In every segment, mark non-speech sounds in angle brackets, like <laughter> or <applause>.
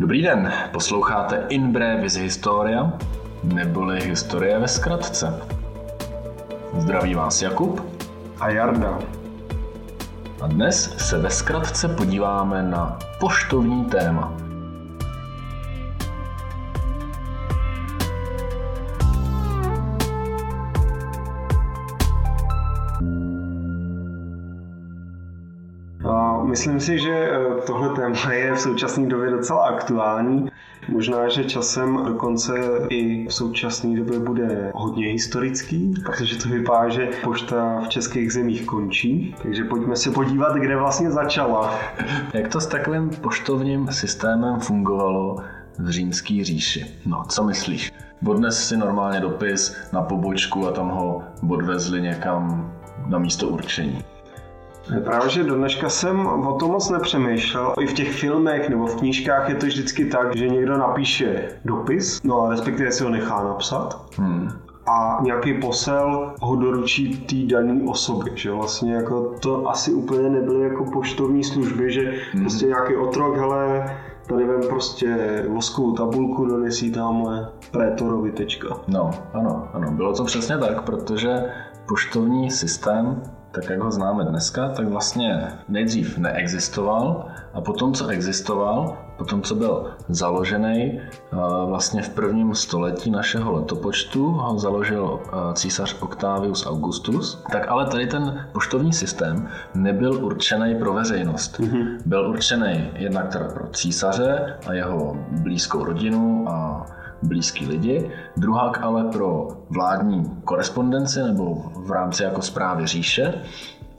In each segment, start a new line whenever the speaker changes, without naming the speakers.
Dobrý den, posloucháte In Brevis Historia, neboli Historie ve zkratce. Zdraví vás Jakub
a Jarda.
A dnes se ve zkratce podíváme na poštovní téma –
Myslím si, že eh, tohle téma je v současné době docela aktuální. Možná, že časem dokonce i v současné době bude hodně historický, protože to vypadá, že pošta v českých zemích končí. Takže pojďme se podívat, kde vlastně začala.
Jak to s takovým poštovním systémem fungovalo v římské říši? No, co myslíš? Odnes si normálně dopis na pobočku a tam ho odvezli někam na místo určení.
Právě, že do dneška jsem o tom moc nepřemýšlel. I v těch filmech nebo v knížkách je to vždycky tak, že někdo napíše dopis, no a respektive si ho nechá napsat. Hmm a nějaký posel ho doručí té dané osobě, že vlastně jako to asi úplně nebyly jako poštovní služby, že hmm. prostě nějaký otrok, hele, tady vem prostě voskovou tabulku, donesí tamhle prétorovi tečka.
No, ano, ano, bylo to přesně tak, protože poštovní systém tak jak ho známe dneska, tak vlastně nejdřív neexistoval a potom, co existoval, potom, co byl založený vlastně v prvním století našeho letopočtu, ho založil císař Octavius Augustus, tak ale tady ten poštovní systém nebyl určený pro veřejnost. Mm-hmm. Byl určený jednak teda pro císaře a jeho blízkou rodinu a blízký lidi, druhák ale pro vládní korespondenci nebo v rámci jako zprávy říše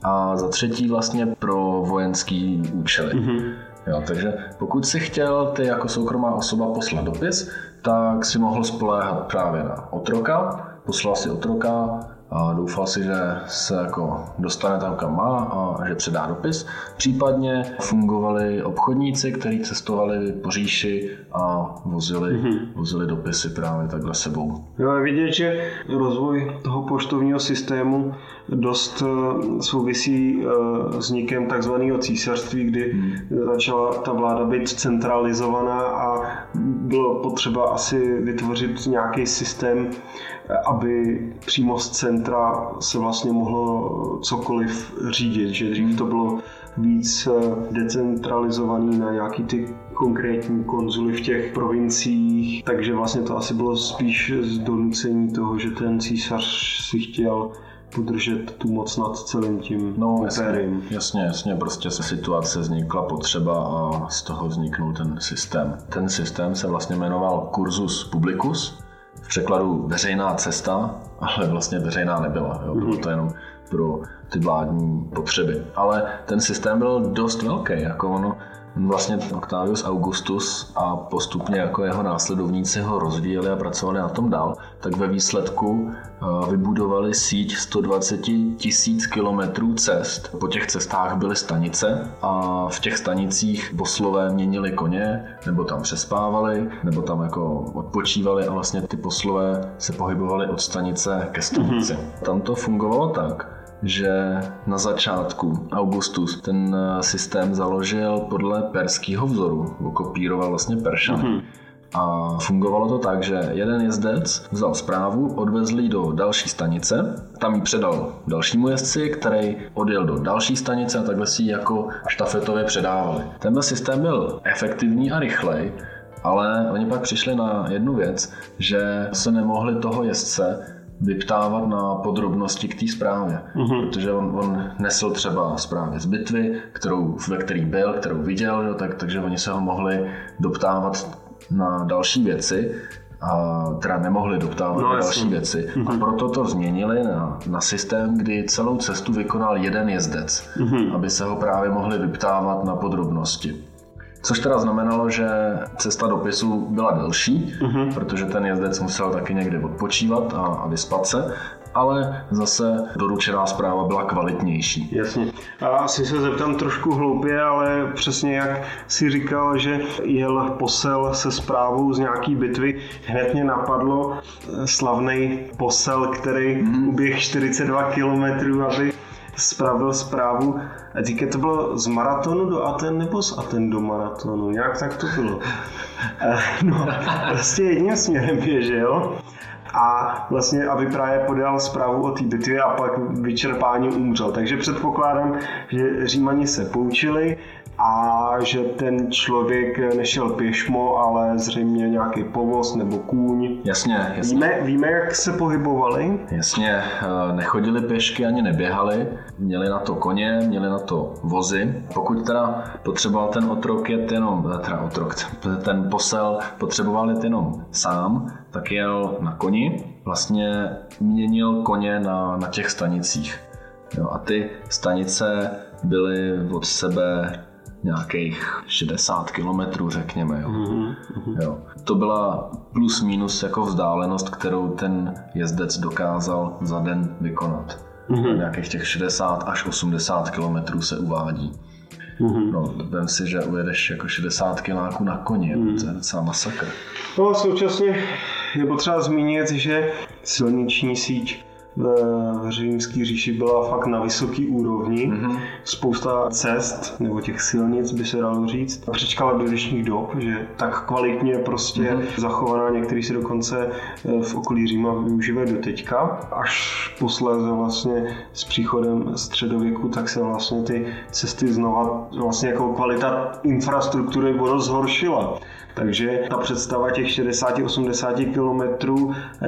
a za třetí vlastně pro vojenský účely. Mm-hmm. Jo, takže pokud si chtěl ty jako soukromá osoba poslat dopis, tak si mohl spoléhat právě na otroka, poslal si otroka, a doufal si, že se jako dostane tam, kam má a že předá dopis. Případně fungovali obchodníci, kteří cestovali po říši a vozili, mm-hmm. vozili dopisy právě takhle sebou.
Jo, je vidět, že rozvoj toho poštovního systému dost eh, souvisí eh, s vznikem takzvaného císařství, kdy hmm. začala ta vláda být centralizovaná a bylo potřeba asi vytvořit nějaký systém, aby přímo z centra se vlastně mohlo cokoliv řídit, že dřív to bylo víc eh, decentralizovaný na nějaký ty konkrétní konzuly v těch provinciích, takže vlastně to asi bylo spíš z donucení toho, že ten císař si chtěl udržet tu moc nad celým tím no,
jasně, jasně, jasně, prostě se situace vznikla potřeba a z toho vzniknul ten systém. Ten systém se vlastně jmenoval Cursus Publicus, v překladu veřejná cesta, ale vlastně veřejná nebyla. Jo? Bylo to jenom pro ty vládní potřeby. Ale ten systém byl dost velký. Jako ono, vlastně Octavius Augustus a postupně jako jeho následovníci ho rozvíjeli a pracovali na tom dál, tak ve výsledku eh, vybudovali síť 120 tisíc kilometrů cest. Po těch cestách byly stanice a v těch stanicích poslové měnili koně, nebo tam přespávali, nebo tam jako odpočívali a vlastně ty poslové se pohybovali od stanice ke stanici. Mm-hmm. Tam to fungovalo tak, že na začátku Augustus ten eh, systém založil podle perského vzoru, kopíroval vlastně Peršany. Mm-hmm. A fungovalo to tak, že jeden jezdec vzal zprávu, odvezl ji do další stanice, tam ji předal dalšímu jezdci, který odjel do další stanice a takhle si ji jako štafetově předávali. Tenhle systém byl efektivní a rychlej, ale oni pak přišli na jednu věc, že se nemohli toho jezdce vyptávat na podrobnosti k té zprávě. Mm-hmm. Protože on, on nesl třeba zprávy z bitvy, kterou, ve který byl, kterou viděl, jo, tak, takže oni se ho mohli doptávat na další věci, a teda nemohli doptávat no, na další věci. Mm-hmm. A mhm. proto to změnili na, na systém, kdy celou cestu vykonal jeden jezdec, mm-hmm. aby se ho právě mohli vyptávat na podrobnosti. Což teda znamenalo, že cesta dopisu byla delší, uh-huh. protože ten jezdec musel taky někde odpočívat a, a vyspat se, ale zase doručená zpráva byla kvalitnější.
Jasně. A asi se zeptám trošku hloupě, ale přesně jak si říkal, že jel posel se zprávou z nějaký bitvy, hned mě napadlo slavný posel, který mm. uběh 42 kilometrů, aby spravil zprávu, a díky to bylo z maratonu do Aten nebo z Aten do maratonu, nějak tak to bylo. <laughs> Eh, no, prostě jedním směrem běžel a vlastně aby právě podal zprávu o té bitvě a pak vyčerpání umřel. Takže předpokládám, že Římani se poučili a že ten člověk nešel pěšmo, ale zřejmě nějaký povoz nebo kůň.
Jasně, jasně.
Víme, víme, jak se pohybovali?
Jasně, eh, nechodili pěšky ani neběhali, měli na to koně, měli na to vozy. Pokud teda potřeboval ten otrok jet jenom, eh, teda otrok, <laughs> ten posel potřeboval jet jenom sám, tak jel na koni, vlastně měnil koně na, na těch stanicích. Jo, a ty stanice byly od sebe nějakých 60 kilometrů, řekněme. Jo. Mm-hmm. Jo. To byla plus minus jako vzdálenost, kterou ten jezdec dokázal za den vykonat. Mm-hmm. Nějakých těch 60 až 80 kilometrů se uvádí. Mm-hmm. No, vem si, že ujedeš jako 60 kiláků na koni, mm-hmm. to je docela masakr.
No a současně je potřeba zmínit, že silniční síť v římské říši byla fakt na vysoký úrovni. Mm-hmm. Spousta cest, nebo těch silnic by se dalo říct, přečkala do dnešních dob, že tak kvalitně prostě mm-hmm. zachovaná, některý si dokonce eh, v okolí Říma využívají do teďka. Až posléze vlastně s příchodem středověku, tak se vlastně ty cesty znova, vlastně jako kvalita infrastruktury zhoršila. Takže ta představa těch 60-80 km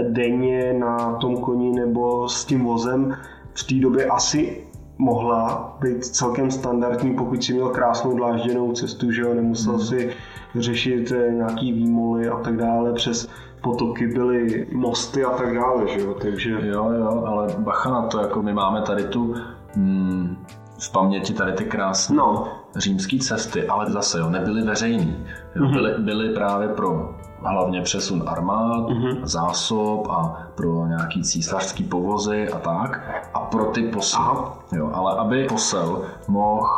denně na tom koni nebo s tím vozem v té době asi mohla být celkem standardní, pokud si měl krásnou dlážděnou cestu, že jo, nemusel hmm. si řešit eh, nějaký výmoly a tak dále, přes potoky byly mosty a tak dále, že jo, takže...
Jo, jo, ale bacha na to, jako my máme tady tu mm, v paměti tady ty krásné no. římské cesty, ale zase jo, nebyly veřejný. Jo, mm-hmm. byly, byly právě pro hlavně přesun armád, mm-hmm. zásob a pro nějaký císařský povozy a tak a pro ty posly. Jo, ale aby posel mohl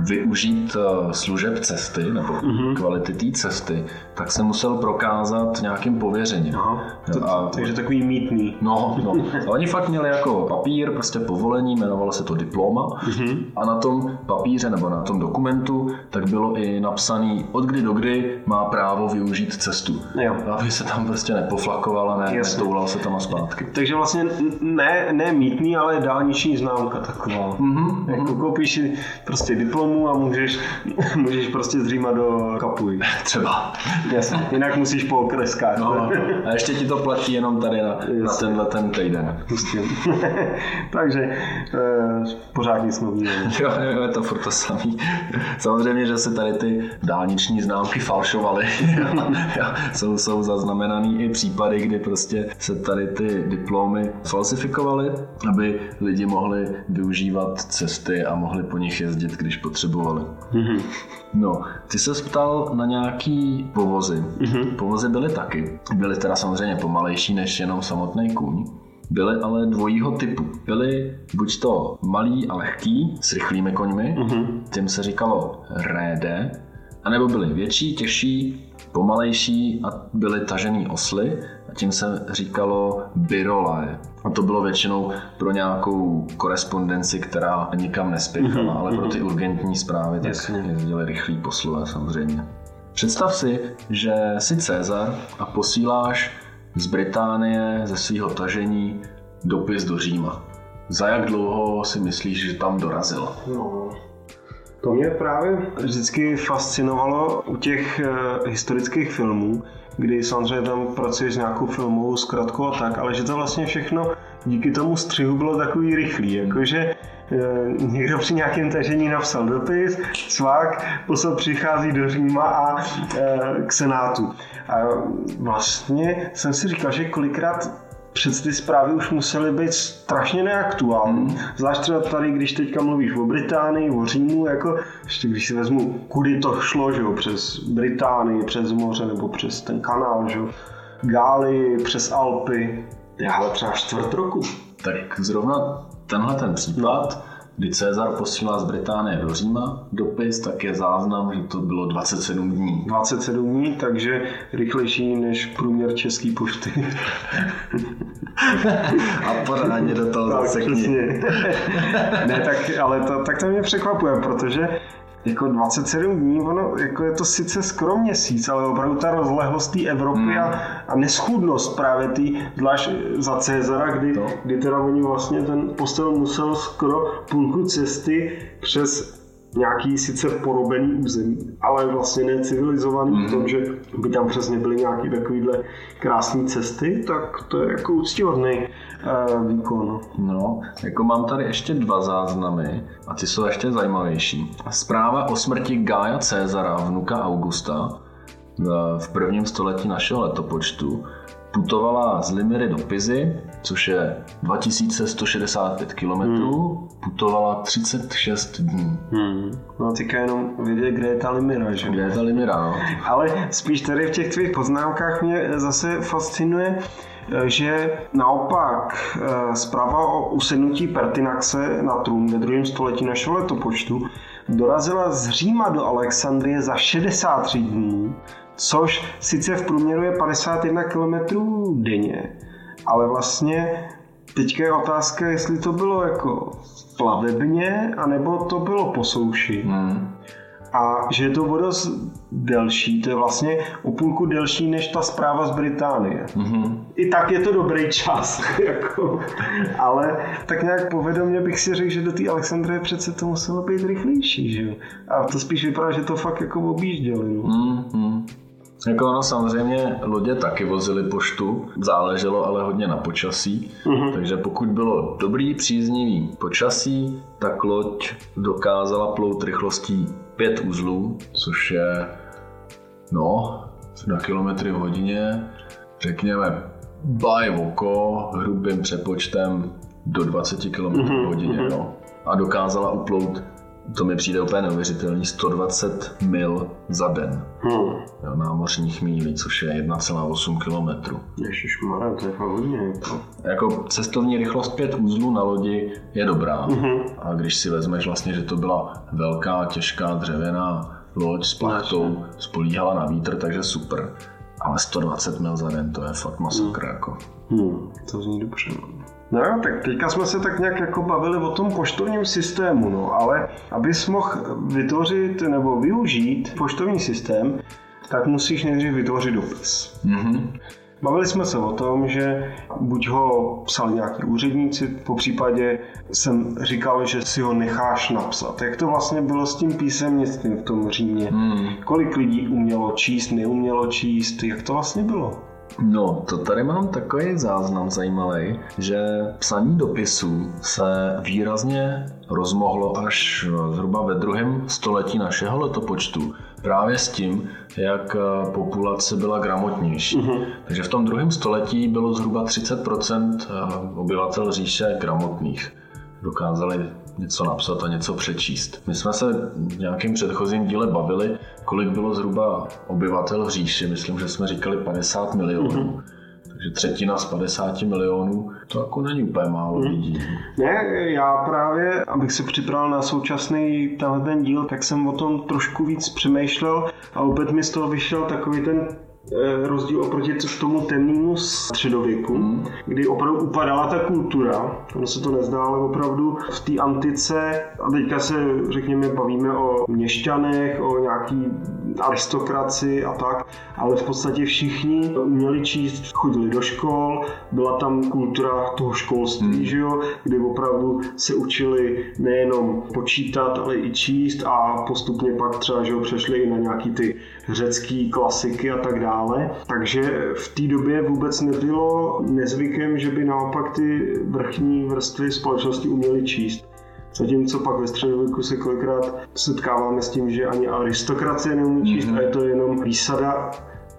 využít eh, služeb cesty nebo mm-hmm. kvality té cesty, tak se musel prokázat nějakým pověřením. Aha,
jo, a, takže takový mítný.
No, no. A oni fakt měli jako papír, prostě povolení, jmenovalo se to diploma mm-hmm. a na tom papíře nebo na tom dokumentu tak bylo i napsaný od kdy do kdy má právo využít cestu. Jo. Aby se tam prostě nepoflakoval a ne, netoulal se tam a zpátky.
Takže vlastně ne, ne mítný, ale dálniční známka taková. Mm-hmm. Jako koupíš si prostě diplomu a můžeš, <laughs> můžeš prostě zřímat do kapuj. <laughs>
Třeba.
Jasně. Jinak musíš po okreskách. No,
a ještě ti to platí jenom tady na, na tenhle ten týden. <laughs>
Takže e, pořád nic nového.
Jo, jo, je to furt to samý. Samozřejmě, že se tady ty dálniční známky falšovaly. Jsou, jsou zaznamenaný i případy, kdy prostě se tady ty diplomy falsifikovaly, aby lidi mohli využívat cesty a mohli po nich jezdit, když potřebovali. Mm-hmm. No, ty se ptal na nějaký povozy. Mm-hmm. Povozy byly taky. Byly teda samozřejmě pomalejší než jenom samotný kůň. Byly ale dvojího typu. Byly buď to malý a lehký s rychlými koňmi, mm-hmm. tím se říkalo réde, anebo byly větší, těžší, pomalejší a byly tažený osly a tím se říkalo byrolae. A to bylo většinou pro nějakou korespondenci, která nikam nespěchala, mm-hmm. ale pro ty urgentní zprávy tak Jasně. jezdili rychlí poslové samozřejmě. Představ si, že jsi Cezar a posíláš z Británie, ze svého tažení, dopis do Říma. Za jak dlouho si myslíš, že tam dorazil? No,
to mě právě vždycky fascinovalo u těch uh, historických filmů, kdy samozřejmě tam pracuješ s nějakou filmovou zkratkou a tak, ale že to vlastně všechno díky tomu střihu bylo takový rychlý, jakože uh, někdo při nějakém tažení napsal dopis, svák, posel přichází do Říma a uh, k Senátu. A vlastně jsem si říkal, že kolikrát před ty zprávy už musely být strašně neaktuální. Zvlášť třeba tady, když teďka mluvíš o Británii, o Římu, jako ještě když si vezmu, kudy to šlo, že jo, přes Británii, přes moře nebo přes ten kanál, že jo, Gály, přes Alpy,
já ale třeba čtvrt roku. Tak zrovna tenhle ten případ kdy Cezar posílá z Británie do Říma dopis, tak je záznam, že to bylo 27 dní.
27 dní, takže rychlejší než průměr české pošty.
A pořádně do toho zase
ne, tak, ale to, tak to mě překvapuje, protože jako 27 dní, ono, jako je to sice skoro měsíc, ale opravdu ta rozlehlost té Evropy hmm. a, a neschudnost právě tý, zvlášť za Cezara, kdy, to. kdy teda oni vlastně ten postel musel skoro půlku cesty přes nějaký sice porobený území, ale vlastně necivilizovaný mm. v tom, že by tam přesně byly nějaké takovéhle krásné cesty, tak to je jako úctíhodný uh, výkon.
No, jako mám tady ještě dva záznamy a ty jsou ještě zajímavější. Zpráva o smrti Gája Cezara, vnuka Augusta, v prvním století našeho letopočtu putovala z Limiry do Pizy, což je 2165 km, hmm. putovala 36 dní.
Hmm. No teďka jenom vědět, kde je ta Limira, že?
Kde je ta Limira, no.
Ale spíš tady v těch tvých poznámkách mě zase fascinuje, že naopak eh, zpráva o usednutí Pertinaxe na trůn ve druhém století našeho letopočtu dorazila z Říma do Alexandrie za 63 dní, což sice v průměru je 51 km denně, ale vlastně teďka je otázka, jestli to bylo jako plavebně, anebo to bylo po souši. Hmm. A že je to o dost delší, to je vlastně o půlku delší než ta zpráva z Británie. Mm-hmm. I tak je to dobrý čas, <laughs> jako. ale tak nějak povedomě bych si řekl, že do té Alexandrie přece to muselo být rychlejší, že jo? A to spíš vypadá, že to fakt jako objížděli. No. Mm-hmm.
Jako ono samozřejmě lodě taky vozily poštu, záleželo ale hodně na počasí, uh-huh. takže pokud bylo dobrý, příznivý počasí, tak loď dokázala plout rychlostí 5 uzlů, což je no, na kilometry v hodině, řekněme by oko, hrubým přepočtem do 20 km v hodině. Uh-huh. No. A dokázala uplout to mi přijde úplně neuvěřitelný, 120 mil za den hmm. jo, námořních mílí, což je 1,8 km.
Ježišmarja, to je fakt hodně. Jako.
jako cestovní rychlost 5 uzlů na lodi je dobrá. Hmm. A když si vezmeš vlastně, že to byla velká, těžká dřevěná loď s plachtou, spolíhala na vítr, takže super. Ale 120 mil za den, to je fakt masakr. Hmm. Jako.
Hmm, to zní dobře. No. No jo, tak teďka jsme se tak nějak jako bavili o tom poštovním systému, no, ale abys mohl vytvořit nebo využít poštovní systém, tak musíš nejdřív vytvořit dopis. Mm-hmm. Bavili jsme se o tom, že buď ho psali nějaký úředníci, po případě jsem říkal, že si ho necháš napsat. Jak to vlastně bylo s tím písemnictvím v tom Římě? Hmm. Kolik lidí umělo číst, neumělo číst? Jak to vlastně bylo?
No, to tady mám takový záznam zajímavý, že psaní dopisů se výrazně rozmohlo až zhruba ve druhém století našeho letopočtu. Právě s tím, jak populace byla gramotnější. Uh-huh. Takže v tom druhém století bylo zhruba 30% obyvatel říše gramotných. Dokázali něco napsat a něco přečíst. My jsme se v nějakém předchozím díle bavili, kolik bylo zhruba obyvatel v říši. Myslím, že jsme říkali 50 milionů. Mm-hmm. Takže třetina z 50 milionů, to jako není úplně málo mhm. lidí.
Ne, já právě, abych se připravil na současný tenhle ten díl, tak jsem o tom trošku víc přemýšlel a opět mi z toho vyšel takový ten rozdíl oproti tomu temnému středověku, mm. kdy opravdu upadala ta kultura, ono se to nezdá, ale opravdu v té antice, a teďka se, řekněme, bavíme o měšťanech, o nějaký aristokraci a tak, ale v podstatě všichni uměli číst, chodili do škol, byla tam kultura toho školství, mm. že jo, kdy opravdu se učili nejenom počítat, ale i číst a postupně pak třeba, že jo, přešli i na nějaký ty řecký klasiky a tak dále. Takže v té době vůbec nebylo nezvykem, že by naopak ty vrchní vrstvy společnosti uměly číst. Zatímco pak ve středověku se kolikrát setkáváme s tím, že ani aristokracie neumí číst mm-hmm. a je to jenom výsada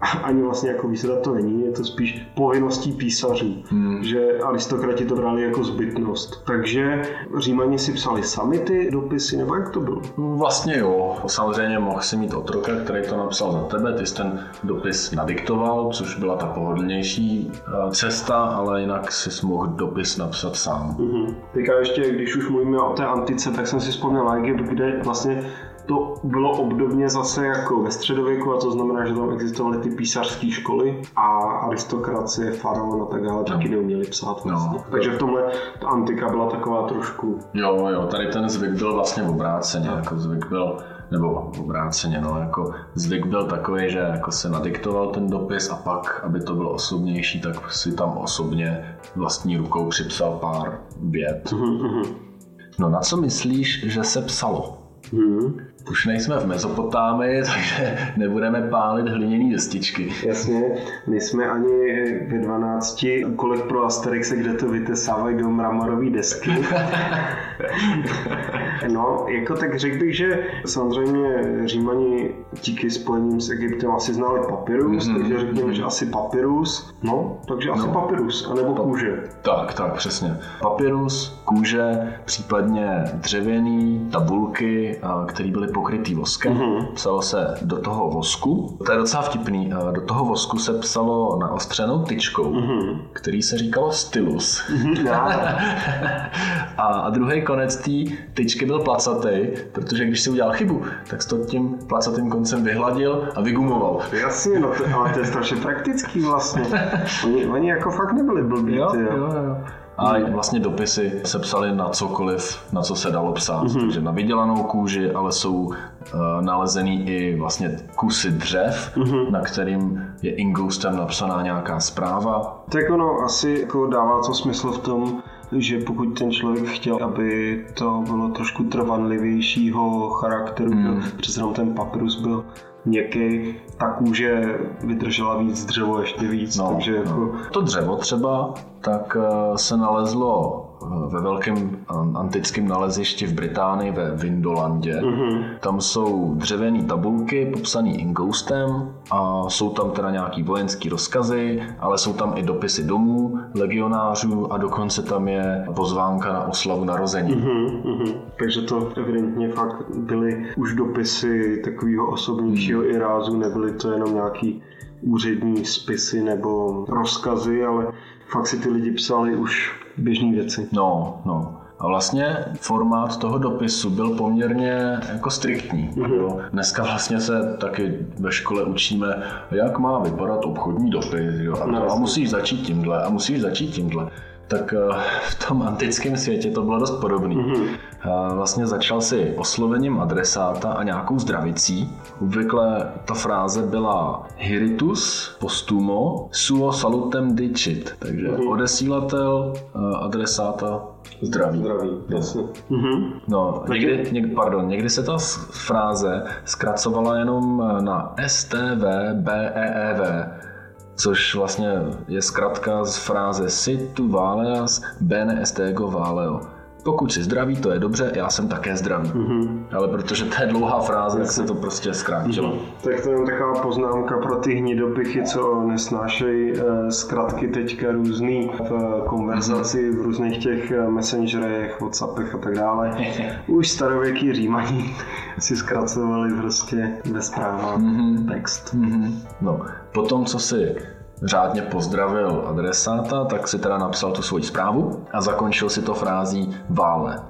ani vlastně jako výsada to není, je to spíš povinností písařů, hmm. že aristokrati to brali jako zbytnost. Takže římani si psali sami ty dopisy, nebo jak to bylo?
No, vlastně jo, samozřejmě mohl si mít otroka, který to napsal za tebe, ty jsi ten dopis nadiktoval, což byla ta pohodlnější eh, cesta, ale jinak si mohl dopis napsat sám.
Mm-hmm. Teďka ještě, když už mluvíme o té antice, tak jsem si vzpomněl na Egypt, kde vlastně to bylo obdobně zase jako ve středověku, a to znamená, že tam existovaly ty písařské školy a aristokracie, faraon a tak dále no. taky neuměli psát no. vlastně. No. Takže v tomhle ta antika byla taková trošku...
Jo, jo, tady ten zvyk byl vlastně obráceně, jako zvyk byl nebo obráceně, no, jako zvyk byl takový, že jako se nadiktoval ten dopis a pak, aby to bylo osobnější, tak si tam osobně vlastní rukou připsal pár vět. Mm-hmm. No na co myslíš, že se psalo? Hmm. Už nejsme v Mezopotámii, <laughs> takže nebudeme pálit hliněné destičky.
Jasně, nejsme ani ve 12 úkolech pro Asterixe, kde to vytesávají do mramorové desky. <laughs> no, jako tak řekl bych, že samozřejmě Římani díky spojením s Egyptem asi znali papyrus, mm-hmm. takže řekněme, že asi papyrus. No, takže asi no. papyrus, anebo kůže.
Tak, tak, přesně. Papyrus, kůže, případně dřevěný, tabulky, které byly pokrytý voskem. Mm-hmm. Psalo se do toho vosku. To je docela vtipný. Do toho vosku se psalo na ostřenou tyčkou, mm-hmm. který se říkalo stylus. <laughs> Mm-hmm. a, a druhý konec té tyčky byl placatý, protože když si udělal chybu, tak to tím placatým koncem vyhladil a vygumoval.
Jasně, no to, ale to je strašně praktický vlastně. <laughs> Oni, oni jako fakt nebyli blbí. Jo, jo, jo.
A vlastně dopisy se psaly na cokoliv, na co se dalo psát. Mm-hmm. Takže na vydělanou kůži, ale jsou uh, nalezený i vlastně kusy dřev, mm-hmm. na kterým je ingoustem napsaná nějaká zpráva.
Tak ono asi jako dává to smysl v tom, že pokud ten člověk chtěl, aby to bylo trošku trvanlivějšího charakteru, mm. přece jenom ten papyrus byl měkký, ta kůže vydržela víc, dřevo ještě víc. No, takže no. jako...
To dřevo třeba tak eh, se nalezlo ve velkém eh, antickém nalezišti v Británii ve Vindolandě. Mm-hmm. Tam jsou dřevěné tabulky popsané ingoustem a jsou tam teda nějaký vojenský rozkazy, ale jsou tam i dopisy domů, legionářů a dokonce tam je pozvánka na oslavu narození.
Mm-hmm. Takže to evidentně fakt byly už dopisy takového osobnějšího mm. i rázu, nebyly to jenom nějaký úřední spisy nebo rozkazy, ale fakt si ty lidi psali už běžné věci.
No, no. A vlastně formát toho dopisu byl poměrně jako striktní. Mm-hmm. Dneska vlastně se taky ve škole učíme, jak má vypadat obchodní dopis. Jo? A, no, a musíš začít tímhle, a musíš začít tímhle tak eh, v tom antickém světě to bylo dost podobné. Mm-hmm. Vlastně začal si oslovením adresáta a nějakou zdravicí. Obvykle ta fráze byla Hiritus postumo suo salutem dicit, takže mm-hmm. odesílatel eh, adresáta zdraví.
Zdraví, jasně.
Mm-hmm. No, někdy, někdy, pardon, někdy se ta fráze zkracovala jenom eh, na STVBEEV, což vlastně je zkrátka z fráze sit tu valeas bene estego valeo pokud jsi zdravý, to je dobře, já jsem také zdravý. Mm-hmm. Ale protože to je dlouhá fráze, tak se to prostě zkrátilo. Mm-hmm.
Tak to je taková poznámka pro ty hnidopichy, co nesnášejí eh, zkratky teďka různý v konverzaci, v různých těch eh, messengerech, whatsappech a tak dále. <laughs> Už starověký římaní <laughs> si zkracovali prostě ve zprávách mm-hmm. text.
Mm-hmm. No, potom, co si řádně pozdravil adresáta, tak si teda napsal tu svoji zprávu a zakončil si to frází vále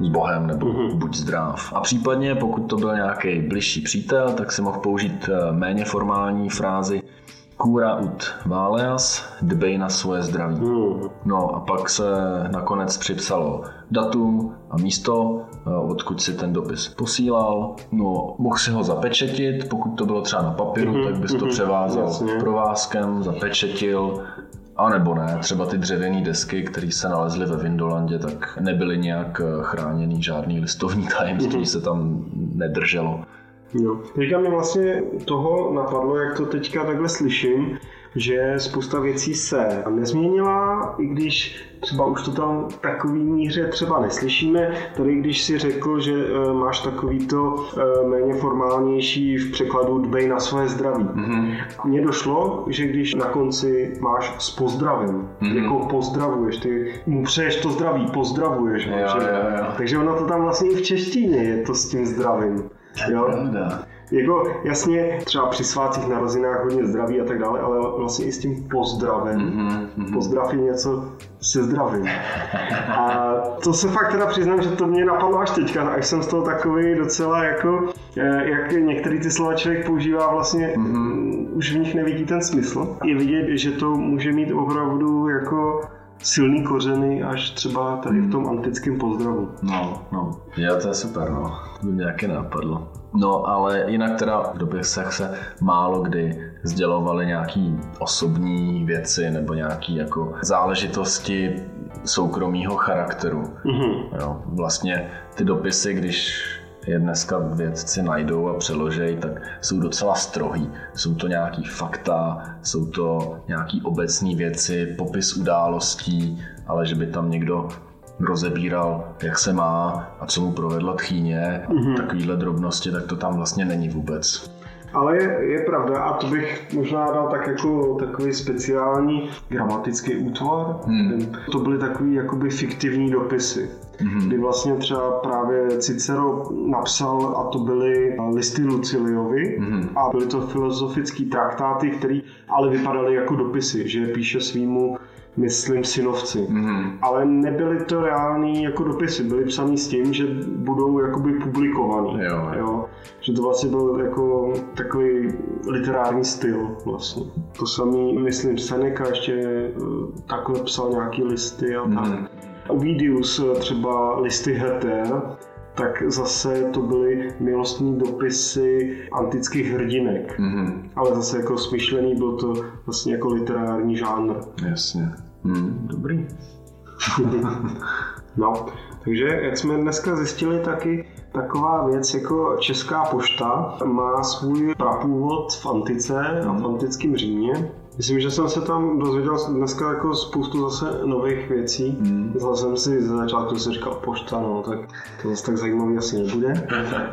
s Bohem nebo mm-hmm. buď zdrav. A případně, pokud to byl nějaký bližší přítel, tak si mohl použít eh, méně formální frázi Kůra ut váleas, dbej na svoje zdraví. Mm. No a pak se nakonec připsalo datum a místo, eh, odkud si ten dopis posílal. No, mohl si ho zapečetit, pokud to bylo třeba na papíru, mm-hmm. tak bys to mhm. převázal Jasně. provázkem, zapečetil a nebo ne, třeba ty dřevěné desky, které se nalezly ve Vindolandě, tak nebyly nějak eh, chráněný žádný listovní tajemství, mm-hmm. se tam nedrželo.
Jo. Teďka mi vlastně toho napadlo, jak to teďka takhle slyším, že spousta věcí se nezměnila, i když třeba už to tam v takový míře třeba neslyšíme. Tady když si řekl, že uh, máš takový to uh, méně formálnější v překladu dbej na své zdraví. Mm-hmm. Mně došlo, že když na konci máš s pozdravem, mm-hmm. jako pozdravuješ, ty mu přeješ to zdraví, pozdravuješ.
Jo, jo, jo.
Takže ono to tam vlastně i v češtině je to s tím zdravím.
Jo? Pravda.
Jako jasně, třeba při svátcích, narozinách hodně zdraví a tak dále, ale vlastně i s tím pozdravem. Mm-hmm. Pozdrav je něco se zdravím. A to se fakt teda přiznám, že to mě napadlo až teďka, až jsem z toho takový docela jako, eh, jak některý ty slova člověk používá vlastně, mm-hmm. už v nich nevidí ten smysl. Je vidět, že to může mít opravdu jako silný kořeny až třeba tady v tom antickém pozdravu.
No, no. Jo, to je super, no. To by mě taky napadlo. No, ale jinak teda v dopisech se málo kdy sdělovaly nějaký osobní věci nebo nějaký jako záležitosti soukromého charakteru. Mm-hmm. Jo, vlastně ty dopisy, když je dneska vědci najdou a přeložejí, tak jsou docela strohý. Jsou to nějaký fakta, jsou to nějaký obecné věci, popis událostí, ale že by tam někdo rozebíral, jak se má a co mu provedla tchýně, mm-hmm. takovýhle drobnosti, tak to tam vlastně není vůbec.
Ale je, je pravda, a to bych možná dal tak jako takový speciální gramatický útvar. Hmm. To byly takový jakoby fiktivní dopisy. Mm-hmm. Kdy vlastně třeba právě Cicero napsal, a to byly listy Luciliovi, mm-hmm. a byly to filozofické traktáty, které ale vypadaly jako dopisy, že píše svýmu myslím synovci. Mm-hmm. Ale nebyly to reální jako dopisy, byly psaný s tím, že budou jakoby publikovaný. Jo, jo. Že to vlastně byl jako takový literární styl vlastně. To samý, myslím, Seneca ještě eh, takhle psal nějaký listy a mm-hmm. tak. Ovidius eh, třeba listy Heter, tak zase to byly milostní dopisy antických hrdinek. Mm-hmm. Ale zase jako smyšlený byl to vlastně jako literární žánr.
Jasně. Mm, dobrý. <laughs>
no, takže jak jsme dneska zjistili taky, taková věc jako Česká pošta má svůj prapůvod v antice a v antickém Římě. Myslím, že jsem se tam dozvěděl dneska jako spoustu zase nových věcí. Hmm. Zase jsem si ze začátku si říkal pošta, no, tak to zase tak zajímavý asi nebude.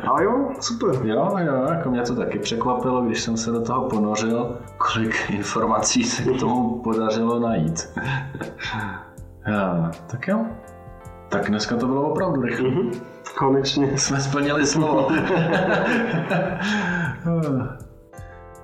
Ale jo, super.
Jo, jo, jako mě to taky překvapilo, když jsem se do toho ponořil, kolik informací se k tomu podařilo najít. <laughs> já, tak jo. Tak dneska to bylo opravdu rychle. Mm-hmm.
Konečně.
Jsme splnili slovo. <laughs> <laughs>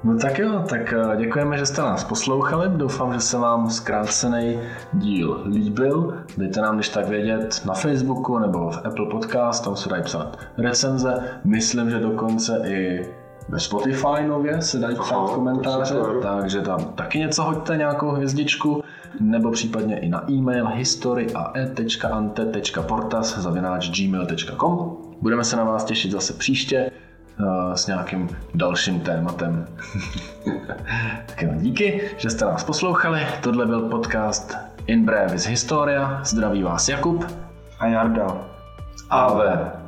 No tak jo, tak eh, děkujeme, že jste nás poslouchali. Doufám, že se vám zkrácený díl líbil. Dejte nám když tak vědět na Facebooku nebo v Apple Podcast, tam se dají psát recenze. Myslím, že dokonce i ve Spotify nově se dají psát Aha, komentáře, takže tam taky něco hoďte, nějakou hvězdičku, nebo případně i na e-mail historie.ante.portas.gmail.com Budeme se na vás těšit zase příště s nějakým dalším tématem. <laughs> tak jo, díky, že jste nás poslouchali. Tohle byl podcast In Brevis Historia. Zdraví vás Jakub
a Jarda.
Ave.